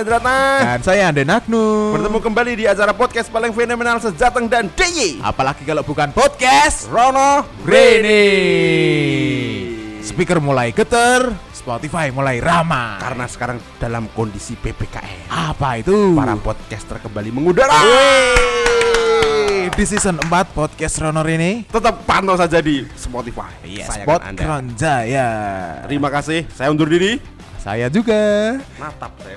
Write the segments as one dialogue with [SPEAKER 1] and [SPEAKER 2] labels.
[SPEAKER 1] Edratna
[SPEAKER 2] Dan saya Ande Nagnu.
[SPEAKER 1] Bertemu kembali di acara podcast paling fenomenal sejateng dan DIY
[SPEAKER 2] Apalagi kalau bukan podcast
[SPEAKER 1] Rono
[SPEAKER 2] Rene. Speaker mulai geter, Spotify mulai ramah.
[SPEAKER 1] Karena sekarang dalam kondisi PPKM
[SPEAKER 2] apa itu?
[SPEAKER 1] Para podcaster kembali mengudara
[SPEAKER 2] di season 4 podcast Rono Rene.
[SPEAKER 1] Tetap pantau saja di Spotify
[SPEAKER 2] Yes,
[SPEAKER 1] Sayangan
[SPEAKER 2] Spot
[SPEAKER 1] Anda.
[SPEAKER 2] Kronjaya.
[SPEAKER 1] Terima kasih, saya undur diri
[SPEAKER 2] Saya juga.
[SPEAKER 1] Natap saya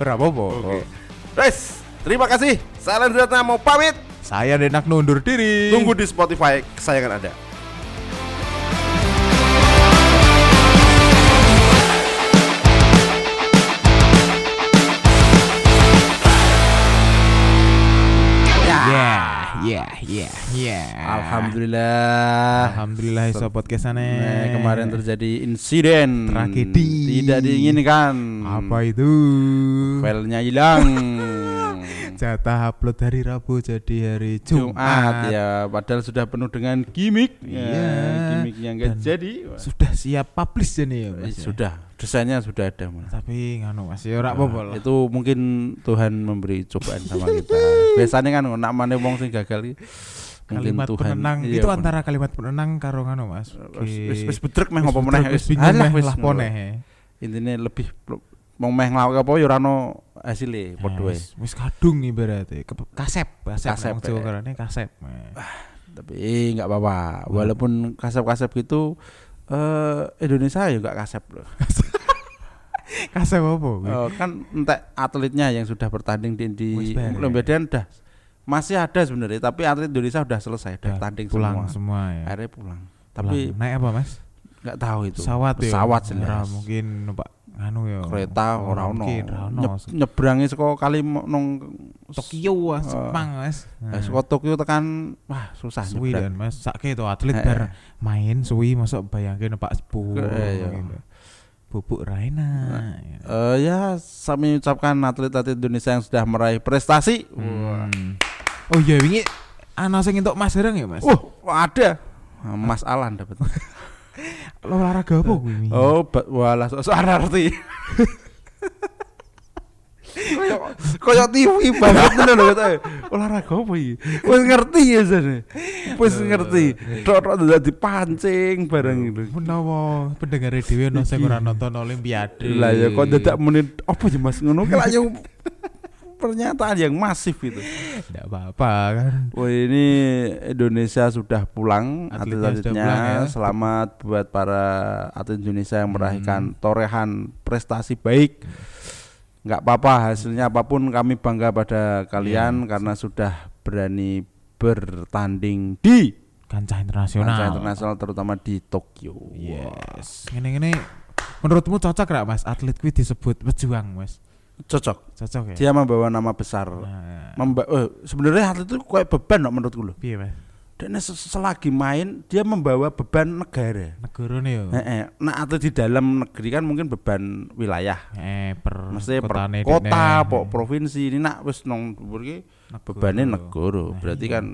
[SPEAKER 2] apa-apa.
[SPEAKER 1] Oke. Guys, terima kasih Saya Edratna mau pamit
[SPEAKER 2] Saya Ande Nagnu undur diri.
[SPEAKER 1] Tunggu di Spotify kesayangan Anda
[SPEAKER 2] Ya, ya, ya, ya.
[SPEAKER 3] Alhamdulillah.
[SPEAKER 2] Alhamdulillah iso podcastane.
[SPEAKER 3] Nah, kemarin terjadi insiden
[SPEAKER 2] Tragedi.
[SPEAKER 3] Tidak diinginkan.
[SPEAKER 2] Apa itu?
[SPEAKER 3] Filenya hilang.
[SPEAKER 2] Jatah upload hari Rabu jadi hari Jumat.
[SPEAKER 3] Jumat ya, padahal sudah penuh dengan gimmick.
[SPEAKER 2] Iya.
[SPEAKER 3] Ya, gimmicknya enggak
[SPEAKER 2] Dan
[SPEAKER 3] jadi.
[SPEAKER 2] Sudah siap publish ini ya,
[SPEAKER 3] Eh,
[SPEAKER 2] Mas. ya?
[SPEAKER 3] Sudah, desainnya sudah ada. Mas.
[SPEAKER 2] Tapi nganu Mas, ya ora apa-apa lah.
[SPEAKER 3] Itu mungkin Tuhan memberi cobaan sama kita. Biasanya kan nak mana wong sing gagal iki,
[SPEAKER 2] Kalimat
[SPEAKER 3] Tuhan
[SPEAKER 2] penenang
[SPEAKER 3] iya,
[SPEAKER 2] itu antara kalimat penenang karo nganu Mas.
[SPEAKER 3] Wis- wis bedrek meh ngopo meneh
[SPEAKER 2] wis
[SPEAKER 3] Alah,
[SPEAKER 2] meh
[SPEAKER 3] wis
[SPEAKER 2] lah
[SPEAKER 3] ngono.
[SPEAKER 2] poneh.
[SPEAKER 3] Intine lebih mau meh nglawak apa ya ora ono hasile padha wae.
[SPEAKER 2] Wis kadung Ke- kasep, kasep,
[SPEAKER 3] Kasep,
[SPEAKER 2] Jawa
[SPEAKER 3] eh.
[SPEAKER 2] karane kasep.
[SPEAKER 3] tapi nggak apa-apa walaupun kasep-kasep gitu eh Indonesia ya nggak kasep loh
[SPEAKER 2] Kasep apa?
[SPEAKER 3] Eh, kan entek atletnya yang sudah bertanding di, di. Olimpiade udah masih ada sebenarnya tapi atlet Indonesia udah selesai udah
[SPEAKER 2] Udah
[SPEAKER 3] tanding
[SPEAKER 2] pulang
[SPEAKER 3] semua
[SPEAKER 2] semua ya.
[SPEAKER 3] akhirnya pulang tapi
[SPEAKER 2] Pulang. naik apa Mas?
[SPEAKER 3] nggak tahu itu
[SPEAKER 2] Pesawat ya.
[SPEAKER 3] pesawat
[SPEAKER 2] Ora
[SPEAKER 3] jelas
[SPEAKER 2] mungkin numpak anu ya.
[SPEAKER 3] kereta ora ono nyebrangi saka kali nong
[SPEAKER 2] Tokyo ah,
[SPEAKER 3] Eh,
[SPEAKER 2] Jepang Mas.
[SPEAKER 3] eh, saka Tokyo tekan wah susah
[SPEAKER 2] suwi dan Mas. Sakke to atlet
[SPEAKER 3] Eh,
[SPEAKER 2] bar main suwi masuk bayangke numpak sepuluh.
[SPEAKER 3] Eh, iya.
[SPEAKER 2] gitu. Bubuk Raina. gitu.
[SPEAKER 3] Eh, ya kami ucapkan atlet-atlet Indonesia yang sudah meraih prestasi Wah.
[SPEAKER 2] Hmm. Oh iya wingi ana sing entuk Mas Herang ya Mas?
[SPEAKER 3] Wah, ada. Mas Alan dapat.
[SPEAKER 2] olahraga apa kuwi? wingi?
[SPEAKER 3] Oh, walah sok arti. Kayak TV banget tenan lho kata. Olahraga apa iki? Wis ngerti ya jane. Wis ngerti. Tok-tok dadi pancing barang itu.
[SPEAKER 2] Menawa pendengar dhewe ono sing ora nonton olimpiade.
[SPEAKER 3] Lah ya kok dadak menit apa ya Mas ngono ki lah yang pernyataan yang masif itu.
[SPEAKER 2] Enggak apa-apa kan.
[SPEAKER 3] Wah ini Indonesia sudah pulang atlet-atletnya
[SPEAKER 2] ya.
[SPEAKER 3] Selamat buat para atlet Indonesia yang meraihkan torehan prestasi baik nggak apa-apa hasilnya apa pun kami bangga pada kalian karena sudah berani bertanding di
[SPEAKER 2] Kancah internasional.
[SPEAKER 3] kancah internasional terutama di Tokyo.
[SPEAKER 2] Yes. Ngene-ngene menurutmu cocok gak Mas atlet kuwi disebut pejuang Mas?
[SPEAKER 3] Cocok.
[SPEAKER 2] Cocok ya?
[SPEAKER 3] Dia membawa nama besar.
[SPEAKER 2] Nah,
[SPEAKER 3] Memba eh, sebenarnya atlet itu kayak beban loh menurutku loh.
[SPEAKER 2] piye Mas?
[SPEAKER 3] Dan sel- selagi main dia membawa beban negara.
[SPEAKER 2] Negarane yo.
[SPEAKER 3] Eh, eh. Nah atlet di dalam negeri kan mungkin beban wilayah.
[SPEAKER 2] Eh per
[SPEAKER 3] Mesti per kota, po, provinsi ini nak wis nong dhuwur ki
[SPEAKER 2] Negara.
[SPEAKER 3] bebannya negara.
[SPEAKER 2] Nah,
[SPEAKER 3] Berarti
[SPEAKER 2] iya.
[SPEAKER 3] kan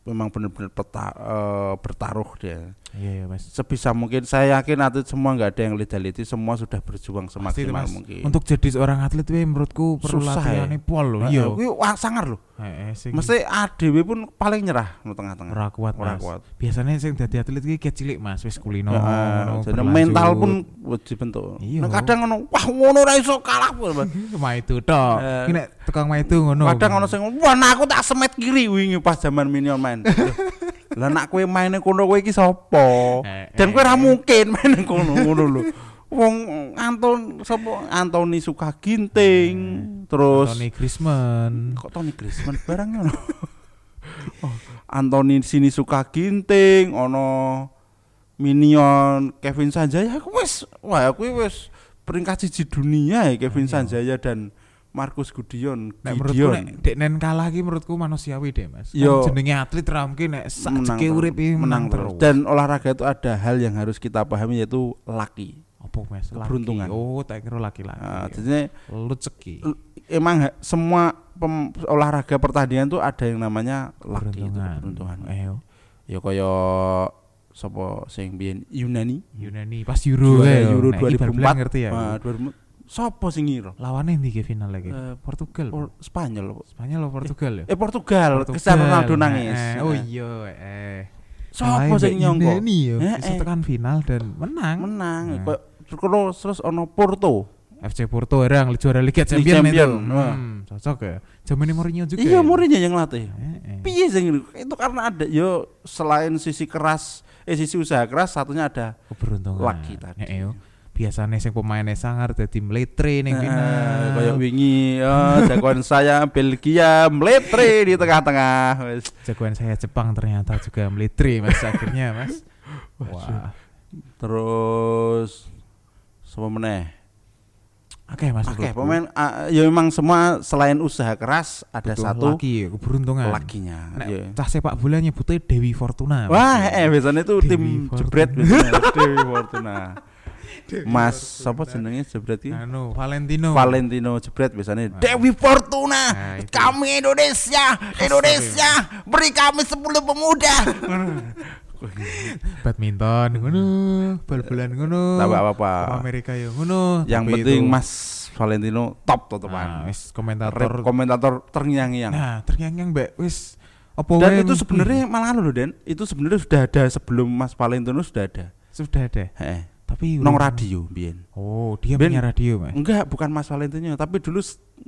[SPEAKER 3] memang benar-benar peta- eh, bertaruh dia.
[SPEAKER 2] Iya ya Mas.
[SPEAKER 3] Sebisa mungkin saya yakin atlet semua nggak ada yang lidah-lidah, semua sudah berjuang semaksimal
[SPEAKER 2] Mas.
[SPEAKER 3] mungkin.
[SPEAKER 2] Untuk jadi seorang atlet kuwi menurutku perlu
[SPEAKER 3] ya.
[SPEAKER 2] latihan pol loh.
[SPEAKER 3] Nah,
[SPEAKER 2] Iya.
[SPEAKER 3] kuwi wah sangar loh.
[SPEAKER 2] Heeh sing
[SPEAKER 3] Mesti ADW pun paling nyerah no tengah-tengah.
[SPEAKER 2] ora kuat
[SPEAKER 3] Ora kuat.
[SPEAKER 2] Biasanya sing dadi atlet iki kecilik Mas, wis kulino.
[SPEAKER 3] Heeh,
[SPEAKER 2] ngono,
[SPEAKER 3] jadi mental pun dibentuk. Nah, kadang ngono, wah ngono ra iso kalah. Mas.
[SPEAKER 2] Cuma itu tok.
[SPEAKER 3] Eh.
[SPEAKER 2] Iki nek tukang main itu ngono.
[SPEAKER 3] Kadang ono sing wah nah aku tak semet kiri wingi pas zaman minion main. Lah nak kowe maine kono kowe iki sapa?
[SPEAKER 2] Eh,
[SPEAKER 3] Dan kowe
[SPEAKER 2] eh.
[SPEAKER 3] ra mungkin main kono ngono lho. Wong Anton sapa Antoni Sukaginting terus
[SPEAKER 2] Tony Griezmann.
[SPEAKER 3] kok Toni Griezmann barang ngono. oh, Antoni sini Sukaginting ono Minion Kevin Sanjaya aku wis wah aku wis peringkat siji dunia ya Kevin
[SPEAKER 2] Iya.
[SPEAKER 3] Sanjaya dan Markus Gideon
[SPEAKER 2] Nek menurutku nek dek nen kalah iki menurutku manusiawi deh Mas.
[SPEAKER 3] Yo.
[SPEAKER 2] Kan jenenge atlet ra mungkin nek sak
[SPEAKER 3] menang terus,
[SPEAKER 2] iki menang terus.
[SPEAKER 3] dan olahraga itu ada hal yang harus kita pahami yaitu laki
[SPEAKER 2] Apa Mas? Laki.
[SPEAKER 3] Keberuntungan.
[SPEAKER 2] Oh, tak kira laki-laki.
[SPEAKER 3] Nah, jadi
[SPEAKER 2] Rezeki.
[SPEAKER 3] emang semua pem- olahraga pertandingan tuh ada yang namanya laki itu
[SPEAKER 2] Keberuntungan. Eh,
[SPEAKER 3] Ya kaya sapa sing biyen Yunani
[SPEAKER 2] Yunani pas Euro yo.
[SPEAKER 3] Euro
[SPEAKER 2] bal-balan
[SPEAKER 3] 2004
[SPEAKER 2] ngerti ya.
[SPEAKER 3] Nah, 2000 Sopo sing ngira?
[SPEAKER 2] Lawannya ndi ke final lagi?
[SPEAKER 3] Eh,
[SPEAKER 2] Portugal.
[SPEAKER 3] Por- Spanyol. apa?
[SPEAKER 2] Spanyol Portugal ya?
[SPEAKER 3] Eh Portugal, Cristiano Ronaldo nangis.
[SPEAKER 2] Eh, oh
[SPEAKER 3] Eh.
[SPEAKER 2] iya eh.
[SPEAKER 3] Sopo sing nyongko?
[SPEAKER 2] Ini ya,
[SPEAKER 3] Eh, eh.
[SPEAKER 2] tekan final dan menang.
[SPEAKER 3] Menang.
[SPEAKER 2] Nah.
[SPEAKER 3] Terus terus ono Porto.
[SPEAKER 2] FC Porto orang juara Liga Champions
[SPEAKER 3] Champion,
[SPEAKER 2] itu. Hmm, cocok ya. Zamannya Mourinho juga.
[SPEAKER 3] Iya,
[SPEAKER 2] ya?
[SPEAKER 3] Mourinho yang latih.
[SPEAKER 2] Eh, eh.
[SPEAKER 3] Piye sing itu karena ada yo selain sisi keras eh sisi usaha keras satunya ada
[SPEAKER 2] Keberuntungan.
[SPEAKER 3] Laki tadi.
[SPEAKER 2] Eh, yo. Biasanya sing pemainnya sangar dadi meletre ning
[SPEAKER 3] Eh,
[SPEAKER 2] final.
[SPEAKER 3] kayak wingi oh, jagoan saya Belgia meletre di tengah-tengah
[SPEAKER 2] jagoan saya Jepang ternyata juga meletre Mas akhirnya Mas. Wah.
[SPEAKER 3] terus sama meneh
[SPEAKER 2] Oke Mas.
[SPEAKER 3] Oke,
[SPEAKER 2] menurutku.
[SPEAKER 3] pemain ah, ya memang semua selain usaha keras ada
[SPEAKER 2] Butuh
[SPEAKER 3] satu
[SPEAKER 2] laki, keberuntungan.
[SPEAKER 3] lakinya.
[SPEAKER 2] Nek
[SPEAKER 3] Iya.
[SPEAKER 2] cah sepak bola nyebutnya Dewi Fortuna.
[SPEAKER 3] Wah, eh biasanya itu
[SPEAKER 2] Dewi
[SPEAKER 3] tim
[SPEAKER 2] Fortuna.
[SPEAKER 3] jebret biasanya Dewi Fortuna. Mas siapa jenenge jebret iki?
[SPEAKER 2] Anu Valentino.
[SPEAKER 3] Valentino jebret biasanya Dewi Fortuna.
[SPEAKER 2] Nah, itu.
[SPEAKER 3] kami Indonesia, Indonesia, beri kami 10 pemuda.
[SPEAKER 2] badminton ngono, bal-balan ngono.
[SPEAKER 3] Tak apa-apa.
[SPEAKER 2] Copa Amerika ya ngono.
[SPEAKER 3] Yang
[SPEAKER 2] Tapi
[SPEAKER 3] penting
[SPEAKER 2] itu-
[SPEAKER 3] Mas Valentino top
[SPEAKER 2] Nah,
[SPEAKER 3] tetepan.
[SPEAKER 2] wis
[SPEAKER 3] Rep
[SPEAKER 2] komentator.
[SPEAKER 3] komentator terngiang-ngiang.
[SPEAKER 2] Nah, terngiang mbak wis apa
[SPEAKER 3] Dan itu sebenarnya malah loh Den, itu sebenarnya sudah ada sebelum Mas Valentino sudah ada.
[SPEAKER 2] sudah ada.
[SPEAKER 3] Heeh.
[SPEAKER 2] Tapi
[SPEAKER 3] Nong radio biyen.
[SPEAKER 2] Oh, dia punya radio, Mas.
[SPEAKER 3] Enggak, bukan Mas Valentino, tapi dulu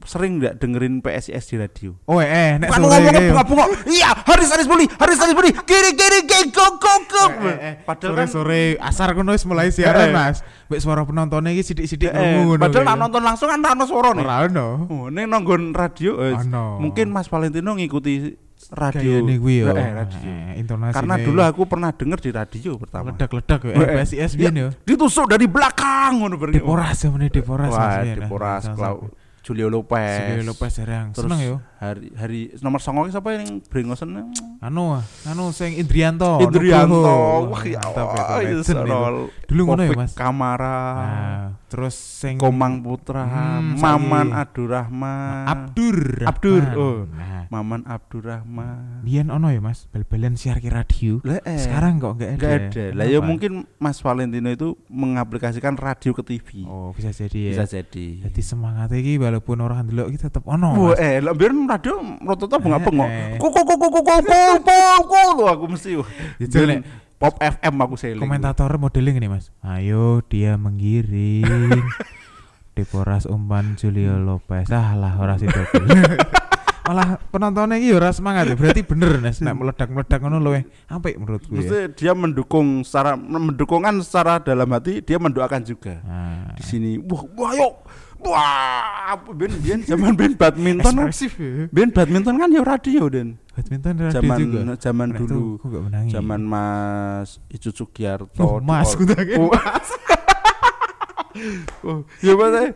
[SPEAKER 3] sering enggak dengerin PSIS di radio.
[SPEAKER 2] Oh, eh, eh nek sore
[SPEAKER 3] ngomong
[SPEAKER 2] kayak-
[SPEAKER 3] bunga-bunga. Iya, Haris Haris Buli, Haris Haris Buli. Kiri kiri kiri go go go.
[SPEAKER 2] Eh, eh, eh,
[SPEAKER 3] Padahal kan
[SPEAKER 2] sore-sore asar kono wis mulai siaran. Mas. Mbek suara penontonnya iki sithik-sithik
[SPEAKER 3] eh,
[SPEAKER 2] ngomong
[SPEAKER 3] padahal nak
[SPEAKER 2] kayak.
[SPEAKER 3] nonton langsung kan ono suara nih.
[SPEAKER 2] ora ono.
[SPEAKER 3] Oh, ning nonggon radio eh, mungkin Mas Valentino ngikuti radio.
[SPEAKER 2] Kayaknya kuwi ya.
[SPEAKER 3] Eh, radio.
[SPEAKER 2] Eh, intonasi
[SPEAKER 3] Karena dulu aku pernah denger di radio pertama.
[SPEAKER 2] ledak-ledak ya. PSIS
[SPEAKER 3] ya,
[SPEAKER 2] ya.
[SPEAKER 3] Ditusuk dari belakang ngono.
[SPEAKER 2] Deporas zamane Deporas
[SPEAKER 3] Wah, Deporas. Klau- Julio Lopez.
[SPEAKER 2] Julio Lopez serang.
[SPEAKER 3] Terus
[SPEAKER 2] Seneng yo.
[SPEAKER 3] hari hari nomor songo iki sapa yang brengosen?
[SPEAKER 2] Anu, anu sing Indrianto.
[SPEAKER 3] Indrianto.
[SPEAKER 2] Nugroho.
[SPEAKER 3] Wah, ya
[SPEAKER 2] itu.
[SPEAKER 3] serol.
[SPEAKER 2] Dulu ngono ya, Mas.
[SPEAKER 3] Kamara.
[SPEAKER 2] Nah, terus sing
[SPEAKER 3] Komang Putra,
[SPEAKER 2] Hmm,
[SPEAKER 3] Maman. Abdurrahman.
[SPEAKER 2] Abdur.
[SPEAKER 3] Abdur, oh.
[SPEAKER 2] Nah,
[SPEAKER 3] Maman Abdurrahman.
[SPEAKER 2] biyen ono ya Mas, bal-balan siar ki radio.
[SPEAKER 3] Lah, eh,
[SPEAKER 2] Sekarang kok enggak ada.
[SPEAKER 3] nggak ada. Lah ya mungkin Mas Valentino itu mengaplikasikan radio ke TV.
[SPEAKER 2] Oh, bisa jadi ya.
[SPEAKER 3] Bisa jadi.
[SPEAKER 2] Jadi semangat iki walaupun orang ndelok iki tetep ono. Mas.
[SPEAKER 3] eh, lah biar radio rata-rata bengak-bengok.
[SPEAKER 2] Eh, eh.
[SPEAKER 3] Kok kok kok kok kok kok kok aku mesti.
[SPEAKER 2] Nek
[SPEAKER 3] Pop FM aku seling.
[SPEAKER 2] komentator modeling ini Mas. Ayo dia menggiring. Deporas umpan Julio Lopez. Ah lah ora situ. Malah penontonnya iki ora semangat ya. Berarti bener Nes nek meledak-meledak ngono luwe apik menurutku ya.
[SPEAKER 3] Mesti dia mendukung secara mendukungkan secara dalam hati dia mendoakan juga.
[SPEAKER 2] Nah,
[SPEAKER 3] Di sini wah wah yuk. Wah, ben ben zaman ben badminton.
[SPEAKER 2] ekspresif ya.
[SPEAKER 3] Ben badminton kan ya radio Den.
[SPEAKER 2] Badminton radio
[SPEAKER 3] Zaman
[SPEAKER 2] juga.
[SPEAKER 3] zaman dulu.
[SPEAKER 2] aku gak menangi.
[SPEAKER 3] Zaman Mas Icu Sugiarto.
[SPEAKER 2] Oh, Mas
[SPEAKER 3] Oh,
[SPEAKER 2] ku tak
[SPEAKER 3] oh, oh, ya Mas eh,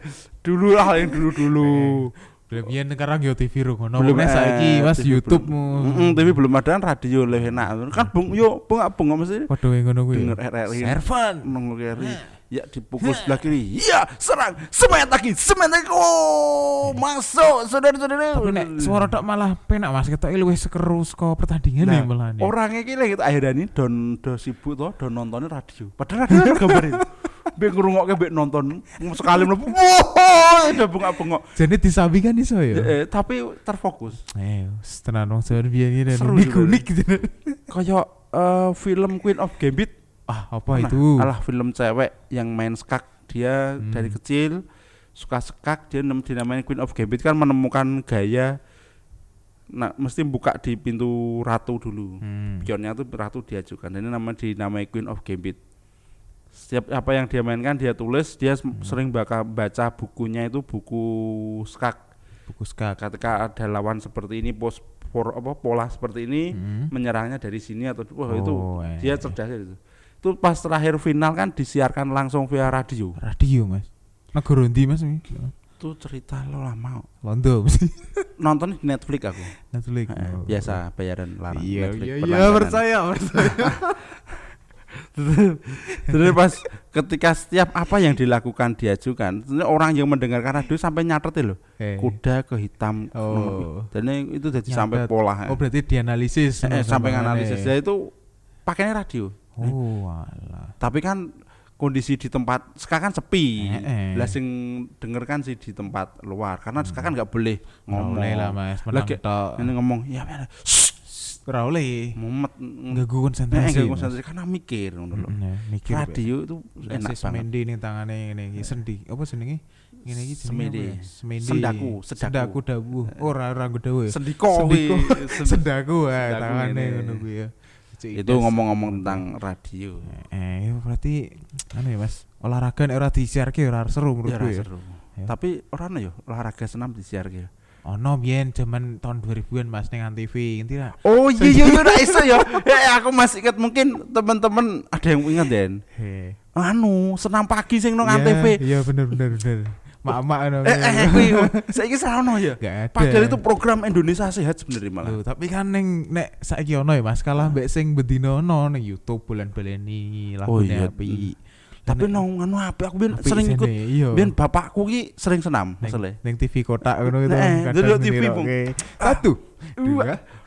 [SPEAKER 3] dulu lah yang dulu-dulu.
[SPEAKER 2] Belum yen sekarang yo TV ngono.
[SPEAKER 3] Belum, eh,
[SPEAKER 2] saiki Mas
[SPEAKER 3] TV
[SPEAKER 2] YouTube mu.
[SPEAKER 3] Tapi belum ada kan radio lebih enak. Kan bung yo bengak bengok mesti
[SPEAKER 2] Padha wae ngono kuwi.
[SPEAKER 3] denger RRI.
[SPEAKER 2] Servan.
[SPEAKER 3] Nongol kiri. Ya dipukul sebelah kiri. Iya, serang. Semangat lagi. Semangat lagi. Oh, masuk saudara-saudara.
[SPEAKER 2] Tapi nek suara tok malah penak Mas ketok luwih sekeru saka pertandingan
[SPEAKER 3] Nah,
[SPEAKER 2] nih malah nih.
[SPEAKER 3] Orangnya iki lagi akhirnya ini don do sibuk toh, don nontonnya radio. Padahal radio kan gambarin. Mbek ngrungokke mbek nonton sekali mlebu. Wah, udah bengak-bengok.
[SPEAKER 2] Jadi disabi kan iso ya.
[SPEAKER 3] Eh, tapi terfokus.
[SPEAKER 2] Eh, tenan wong Jawa biyen iki
[SPEAKER 3] Seru
[SPEAKER 2] unik-unik gitu.
[SPEAKER 3] Kayak eh, film Queen of Gambit.
[SPEAKER 2] Ah, apa
[SPEAKER 3] Nah,
[SPEAKER 2] itu?
[SPEAKER 3] Alah film cewek yang main skak. Dia
[SPEAKER 2] Hmm.
[SPEAKER 3] dari kecil suka skak, dia dinamain Queen of Gambit kan menemukan gaya nah mesti buka di pintu ratu dulu.
[SPEAKER 2] Hmm.
[SPEAKER 3] Pionnya tuh ratu diajukan. Dan ini nama dinamai Queen of Gambit. Setiap apa yang dia mainkan dia tulis, dia
[SPEAKER 2] Hmm.
[SPEAKER 3] sering baka baca bukunya itu buku skak.
[SPEAKER 2] Buku skak.
[SPEAKER 3] Ketika ada lawan seperti ini, pos por, apa pola seperti ini,
[SPEAKER 2] Hmm.
[SPEAKER 3] menyerangnya dari sini atau wah itu
[SPEAKER 2] Oh, eh.
[SPEAKER 3] dia cerdas itu. Itu pas terakhir final kan disiarkan langsung via radio.
[SPEAKER 2] radio Mas. Negara ndi Mas?
[SPEAKER 3] Itu cerita lo lama.
[SPEAKER 2] Londo.
[SPEAKER 3] Nonton di Netflix aku.
[SPEAKER 2] Netflix.
[SPEAKER 3] Eh,
[SPEAKER 2] Oh.
[SPEAKER 3] biasa bayaran larang.
[SPEAKER 2] Iya
[SPEAKER 3] Netflix
[SPEAKER 2] iya iya percaya percaya.
[SPEAKER 3] Terus pas ketika setiap apa yang dilakukan diajukan, orang yang mendengarkan radio sampai nyatet loh.
[SPEAKER 2] Eh.
[SPEAKER 3] Kuda ke hitam.
[SPEAKER 2] Oh.
[SPEAKER 3] Dan itu jadi sampai pola.
[SPEAKER 2] Oh berarti dianalisis.
[SPEAKER 3] Eh, sampai analisis. Ya itu pakainya radio.
[SPEAKER 2] Oh alah.
[SPEAKER 3] Tapi kan kondisi di tempat sekarang kan sepi.
[SPEAKER 2] Heeh.
[SPEAKER 3] Lah sing denger kan sih di tempat luar karena sekarang nggak boleh ngomong.
[SPEAKER 2] Boleh lah Mas,
[SPEAKER 3] Lagi ini ngomong ya
[SPEAKER 2] Ora oleh.
[SPEAKER 3] mumet
[SPEAKER 2] Ganggu
[SPEAKER 3] Eh,
[SPEAKER 2] konsentrasi. Mas.
[SPEAKER 3] konsentrasi karena mikir ngono lho.
[SPEAKER 2] Heeh, mikir.
[SPEAKER 3] Radio itu
[SPEAKER 2] enak
[SPEAKER 3] banget.
[SPEAKER 2] semendi ning tangane ngene iki sendi. Apa jenenge? Ngene iki
[SPEAKER 3] Semendi.
[SPEAKER 2] ya? Semendi.
[SPEAKER 3] Sendaku, sedaku.
[SPEAKER 2] Sendaku dawuh. Ora ora nggo dawuh. ya.
[SPEAKER 3] Sendiko
[SPEAKER 2] Sendiko. Sendaku
[SPEAKER 3] Sendaku
[SPEAKER 2] tangane ngono kuwi ya. Cik
[SPEAKER 3] itu ngomong-ngomong tentang radio.
[SPEAKER 2] Eh, ya berarti anu ya Mas, olahraga nek ora disiarke ora seru
[SPEAKER 3] Ya,
[SPEAKER 2] menurutku
[SPEAKER 3] ra
[SPEAKER 2] ya.
[SPEAKER 3] seru.
[SPEAKER 2] Ya.
[SPEAKER 3] Tapi orang ya olahraga senam disiarke.
[SPEAKER 2] Ono biyen zaman tahun 2000-an Mas ning TV, ngerti ra?
[SPEAKER 3] Oh iya iya iya ra iso ya. Ya aku masih ingat mungkin teman-teman ada yang ingat Den.
[SPEAKER 2] He.
[SPEAKER 3] Anu, senam pagi sing nang
[SPEAKER 2] Iya,
[SPEAKER 3] Antv.
[SPEAKER 2] Iya bener bener bener. Mak-mak anu.
[SPEAKER 3] Eh eh kuwi saiki sarono ya. Padahal itu program Indonesia Sehat sebenarnya malah.
[SPEAKER 2] Loh, tapi kan ning nek saiki ono ya Mas, kalah mbek sing bedino ono ning YouTube bulan baleni
[SPEAKER 3] Oh,
[SPEAKER 2] lagune
[SPEAKER 3] iya.
[SPEAKER 2] api.
[SPEAKER 3] Tapi
[SPEAKER 2] Nek-
[SPEAKER 3] nang anu apa aku
[SPEAKER 2] apik
[SPEAKER 3] sering ikut.
[SPEAKER 2] iya.
[SPEAKER 3] Biyen bapakku ki sering senam
[SPEAKER 2] Neng-
[SPEAKER 3] masalah.
[SPEAKER 2] Neng TV ngono gitu.
[SPEAKER 3] Nah,
[SPEAKER 2] kadang
[SPEAKER 3] TV,
[SPEAKER 2] ngeniroke.
[SPEAKER 3] Bung.
[SPEAKER 2] Satu,
[SPEAKER 3] Dua.
[SPEAKER 2] dua,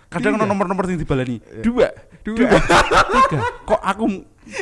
[SPEAKER 3] Kadang ono nomor-nomor sing dibaleni. Dua,
[SPEAKER 2] dua,
[SPEAKER 3] tiga. Kok aku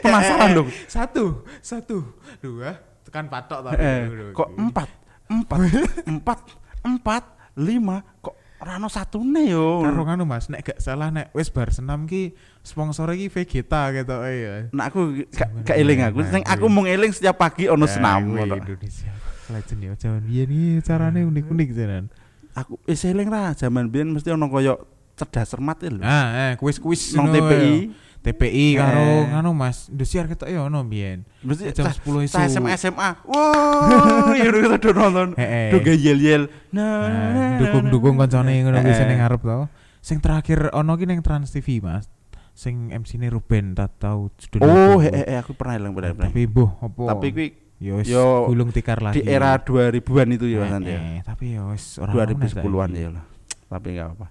[SPEAKER 3] penasaran
[SPEAKER 2] Eh,
[SPEAKER 3] dong.
[SPEAKER 2] Satu, satu, dua, tekan patok tapi.
[SPEAKER 3] Eh, kok empat, empat, empat, empat, lima, kok rano satu nih yo.
[SPEAKER 2] Karo Mas, nek gak salah nek wis bar senam ki sponsor iki Vegeta gitu ya.
[SPEAKER 3] Nah aku gak, eling aku. Sing aku mau eling setiap pagi ono
[SPEAKER 2] Ya,
[SPEAKER 3] senam. ngono.
[SPEAKER 2] Indonesia. Legend ya zaman biyen iki carane unik-unik tenan.
[SPEAKER 3] Aku wis eling ra zaman biyen mesti ono koyo cerdas cermat lho.
[SPEAKER 2] Ah, eh kuis-kuis
[SPEAKER 3] Nang
[SPEAKER 2] ngono
[SPEAKER 3] TPI.
[SPEAKER 2] TPI karo
[SPEAKER 3] Eh.
[SPEAKER 2] ngono Mas. Indosiar ketok ya ono biyen. Jam
[SPEAKER 3] cah-
[SPEAKER 2] 10 isu.
[SPEAKER 3] SMA SMA. Wah, ya udah kita udah nonton.
[SPEAKER 2] Eh, eh.
[SPEAKER 3] Udah yel-yel. Nah,
[SPEAKER 2] dukung-dukung koncone ngono kuwi
[SPEAKER 3] Eh,
[SPEAKER 2] sing
[SPEAKER 3] eh.
[SPEAKER 2] ning ngarep to. Sing terakhir ono ki ning Trans TV, Mas. Sing MC-ne Ruben tak tahu judulnya.
[SPEAKER 3] Oh, eh, eh, aku pernah bener bener.
[SPEAKER 2] Tapi boh apa?
[SPEAKER 3] Tapi kuwi
[SPEAKER 2] wis
[SPEAKER 3] yo
[SPEAKER 2] gulung tikar lagi.
[SPEAKER 3] di era 2000-an itu ya
[SPEAKER 2] Eh,
[SPEAKER 3] Mas ya.
[SPEAKER 2] eh, tapi ya wis ora ono
[SPEAKER 3] 2010-an
[SPEAKER 2] saiki.
[SPEAKER 3] ya lah. Tapi enggak apa.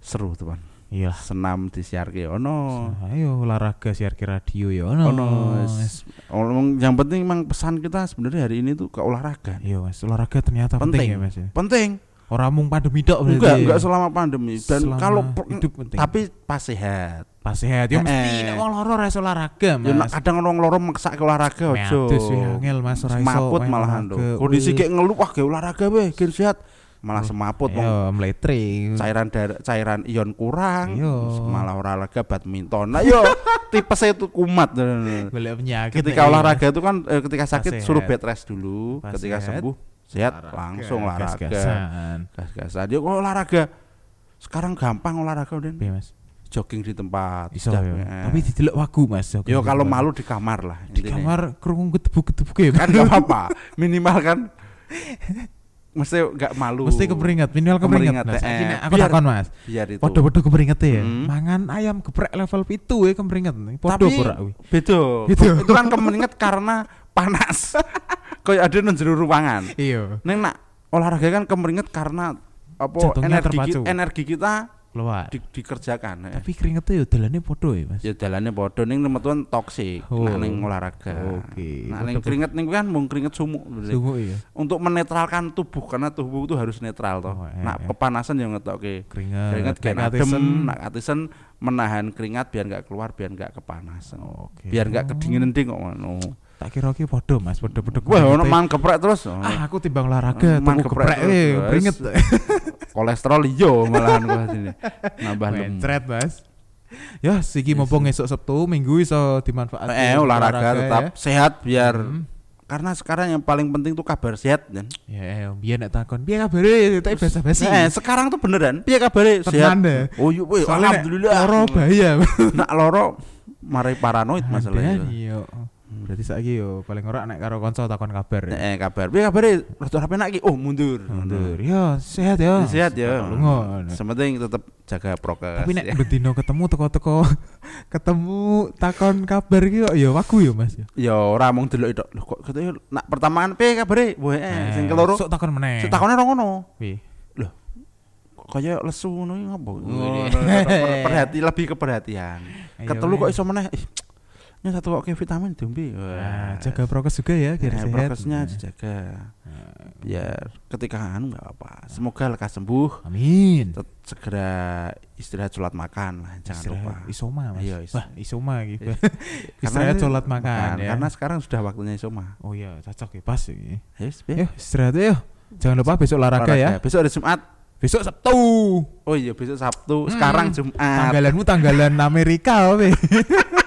[SPEAKER 3] Seru tuh, Pan.
[SPEAKER 2] Iya.
[SPEAKER 3] Senam disiarke ono.
[SPEAKER 2] Ayo olahraga siar ke radio ya ono.
[SPEAKER 3] Ngomong yang penting emang pesan kita sebenarnya hari ini tuh ke olahraga.
[SPEAKER 2] Iya, Mas. Olahraga ternyata penting,
[SPEAKER 3] Penting.
[SPEAKER 2] ya, Mas. ya.
[SPEAKER 3] Penting.
[SPEAKER 2] Ora mung pandemi tok berarti.
[SPEAKER 3] Enggak, enggak selama pandemi dan
[SPEAKER 2] Selama
[SPEAKER 3] kalau
[SPEAKER 2] hidup penting.
[SPEAKER 3] tapi pas sehat.
[SPEAKER 2] pas sehat ya mesti
[SPEAKER 3] Eh.
[SPEAKER 2] nek wong loro ora olahraga,
[SPEAKER 3] Ya
[SPEAKER 2] Mas.
[SPEAKER 3] kadang orang loro maksa ke olahraga ojo.
[SPEAKER 2] Meatus ya angel Mas ora iso.
[SPEAKER 3] Malahan tuh. Kondisi kayak ngeluh wah kayak olahraga weh, gen sehat. Malah
[SPEAKER 2] Oh,
[SPEAKER 3] semaput wong
[SPEAKER 2] Ayo meletre.
[SPEAKER 3] cairan cairan ion kurang.
[SPEAKER 2] Iya.
[SPEAKER 3] Malah olahraga badminton. Nah yo tipe saya itu kumat.
[SPEAKER 2] Golek penyakit.
[SPEAKER 3] ketika
[SPEAKER 2] nek,
[SPEAKER 3] olahraga itu kan eh, ketika sakit
[SPEAKER 2] sehat.
[SPEAKER 3] suruh bed rest dulu,
[SPEAKER 2] Pas
[SPEAKER 3] ketika
[SPEAKER 2] sehat,
[SPEAKER 3] sembuh sehat
[SPEAKER 2] olahraga,
[SPEAKER 3] langsung olahraga.
[SPEAKER 2] gas-gasan.
[SPEAKER 3] Gas-gasan. Kok olahraga. Sekarang gampang olahraga udah.
[SPEAKER 2] Mas?
[SPEAKER 3] Jogging di tempat.
[SPEAKER 2] Iso ya. Tapi didelok wagu, Mas. jogging
[SPEAKER 3] Yo kalau malu di kamar lah.
[SPEAKER 2] di
[SPEAKER 3] intinya.
[SPEAKER 2] kamar kerungu ketebuk-ketebuk ya.
[SPEAKER 3] kan gak apa-apa. Minimal kan mesti gak malu.
[SPEAKER 2] Mesti keperingat, minimal keperingat.
[SPEAKER 3] Keperingat,
[SPEAKER 2] Mas.
[SPEAKER 3] eh.
[SPEAKER 2] Aku
[SPEAKER 3] Biar-
[SPEAKER 2] takon, Mas.
[SPEAKER 3] biar itu.
[SPEAKER 2] Podo-podo keperinget ya.
[SPEAKER 3] Hmm.
[SPEAKER 2] Mangan ayam geprek level pitu ya keperinget. Podo
[SPEAKER 3] Tapi beda.
[SPEAKER 2] Beda.
[SPEAKER 3] Itu kan kemeringat karena panas. Kayak ada nang jero ruangan.
[SPEAKER 2] Iya.
[SPEAKER 3] Neng nak olahraga kan kemeringat karena apa energi,
[SPEAKER 2] terpacu.
[SPEAKER 3] energi kita
[SPEAKER 2] Keluar.
[SPEAKER 3] di, dikerjakan. ya.
[SPEAKER 2] Tapi keringetnya ya dalane podo ya, Mas.
[SPEAKER 3] Ya jalannya bodoh ning teman toksik
[SPEAKER 2] Oh.
[SPEAKER 3] nah ning olahraga.
[SPEAKER 2] Oke.
[SPEAKER 3] Nah ning
[SPEAKER 2] Podo-
[SPEAKER 3] keringet ning kan mung keringet sumuk.
[SPEAKER 2] Sungguh ya.
[SPEAKER 3] Untuk menetralkan tubuh karena tubuh itu harus netral toh.
[SPEAKER 2] Oh, eh,
[SPEAKER 3] nah, kepanasan yang ngetokke.
[SPEAKER 2] Keringet.
[SPEAKER 3] Keringet
[SPEAKER 2] Nek
[SPEAKER 3] gen adem, nak atisen menahan keringat biar nggak keluar, biar nggak kepanasan.
[SPEAKER 2] Oke.
[SPEAKER 3] Biar nggak
[SPEAKER 2] Oh.
[SPEAKER 3] kedinginan ding kok ngono.
[SPEAKER 2] Tak kira ki podo, Mas. Podo-podo.
[SPEAKER 3] Wah, ono mangan geprek terus.
[SPEAKER 2] Ah, aku timbang olahraga, tuku
[SPEAKER 3] geprek
[SPEAKER 2] eh, keringet.
[SPEAKER 3] Kolesterol iyo malahan gua sini. Nambah lemak.
[SPEAKER 2] Mencret, Mas. Ya, siki mumpung esuk Sabtu, Minggu iso dimanfaatkan.
[SPEAKER 3] Eh olahraga tetap
[SPEAKER 2] ya.
[SPEAKER 3] sehat biar
[SPEAKER 2] Hmm.
[SPEAKER 3] karena sekarang yang paling penting tuh kabar sehat dan
[SPEAKER 2] Ya, biar nek takon, piye kabare? Tak basa-basi.
[SPEAKER 3] Eh, sekarang tuh beneran piye kabare sehat
[SPEAKER 2] deh.
[SPEAKER 3] oh iya weh,
[SPEAKER 2] Soalnya nek
[SPEAKER 3] alhamdulillah
[SPEAKER 2] loro bahaya.
[SPEAKER 3] nak loro marai paranoid masalah itu
[SPEAKER 2] Iya. Berarti saiki yo paling ora nek karo kanca takon kabar. ya.
[SPEAKER 3] eh kabar piye kabare rada rapi nak iki oh mundur
[SPEAKER 2] Mundur. Ya, sehat ya.
[SPEAKER 3] sehat ya
[SPEAKER 2] Lunga.
[SPEAKER 3] sementing tetap jaga prokes
[SPEAKER 2] Tapi nek
[SPEAKER 3] ya.
[SPEAKER 2] bedino ketemu teko-teko ketemu takon kabar ki kok ya wagu ya Mas ya.
[SPEAKER 3] ya ora mung delok itu lho kok katanya nak pertamaan piye kabare weh eh, sing keloro
[SPEAKER 2] Sok takon meneh.
[SPEAKER 3] sing takone ora ngono
[SPEAKER 2] Piye?
[SPEAKER 3] kok kayak lesu ngono iki ngopo. Oh, perhati lebih ke perhatian
[SPEAKER 2] Ayo,
[SPEAKER 3] ketelu kok iso meneh Ini satu kok vitamin diombe.
[SPEAKER 2] Nah, jaga prokes juga ya biar
[SPEAKER 3] Nah,
[SPEAKER 2] sehat.
[SPEAKER 3] prokesnya
[SPEAKER 2] Nah.
[SPEAKER 3] dijaga. Biar ketika anu nggak apa. Semoga lekas sembuh.
[SPEAKER 2] Amin.
[SPEAKER 3] Tet- segera istirahat sholat makan lah, jangan
[SPEAKER 2] Istirahat.
[SPEAKER 3] lupa.
[SPEAKER 2] Isoma mas.
[SPEAKER 3] Iya, is-
[SPEAKER 2] Wah isoma gitu.
[SPEAKER 3] Iya.
[SPEAKER 2] istirahat sholat makan ya.
[SPEAKER 3] Karena sekarang sudah waktunya isoma.
[SPEAKER 2] Oh iya cocok ya pas ini. Yuk istirahat yuk. Jangan lupa besok olahraga, ya.
[SPEAKER 3] Besok hari Jumat.
[SPEAKER 2] Besok Sabtu.
[SPEAKER 3] Oh iya, besok Sabtu.
[SPEAKER 2] Hmm.
[SPEAKER 3] Sekarang Jumat.
[SPEAKER 2] Tanggalanmu tanggalan Amerika?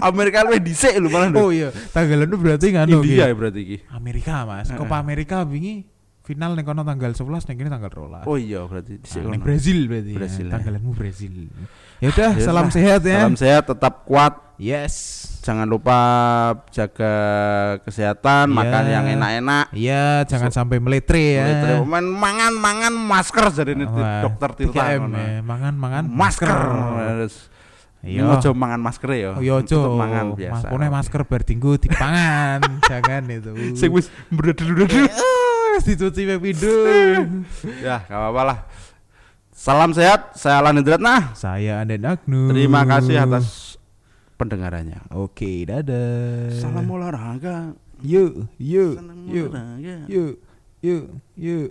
[SPEAKER 3] Amerika lebih dhisik lho malah.
[SPEAKER 2] oh iya, tanggalanmu berarti nganu
[SPEAKER 3] India ya berarti iki.
[SPEAKER 2] Amerika mas. Copa Amerika wingi final ning kono tanggal 11 ning kene tanggal 12.
[SPEAKER 3] Oh iya berarti dhisik
[SPEAKER 2] Ah,
[SPEAKER 3] kono.
[SPEAKER 2] Brazil berarti. ya.
[SPEAKER 3] Brazil, ya.
[SPEAKER 2] Tanggalanmu Brazil. Ya udah,
[SPEAKER 3] Ya
[SPEAKER 2] salam
[SPEAKER 3] udah.
[SPEAKER 2] sehat ya.
[SPEAKER 3] Salam sehat, tetap kuat.
[SPEAKER 2] Yes.
[SPEAKER 3] Jangan lupa jaga kesehatan,
[SPEAKER 2] Iya.
[SPEAKER 3] makan yang enak-enak.
[SPEAKER 2] Iya, jangan sampai meletre ya.
[SPEAKER 3] Main mangan mangan masker jadi ini dokter Tirta
[SPEAKER 2] 3M
[SPEAKER 3] ngono.
[SPEAKER 2] ya. Mangan mangan
[SPEAKER 3] Masker. Terus,
[SPEAKER 2] Iya.
[SPEAKER 3] Ojo mangan masker ya.
[SPEAKER 2] Oh iya ojo.
[SPEAKER 3] mangan biasa.
[SPEAKER 2] pone masker bar dinggo dipangan. Jangan itu.
[SPEAKER 3] Sing wis mbredel-mbredel.
[SPEAKER 2] Ah, wis dicuci pe pindho.
[SPEAKER 3] ya, gak apa-apa lah. Salam sehat, saya Alan Indratna.
[SPEAKER 2] Saya Anden Agnu.
[SPEAKER 3] Terima kasih atas pendengarannya.
[SPEAKER 2] Oke, dadah.
[SPEAKER 3] Salam olahraga.
[SPEAKER 2] Yuk, yuk, yuk, yuk, yuk, yuk.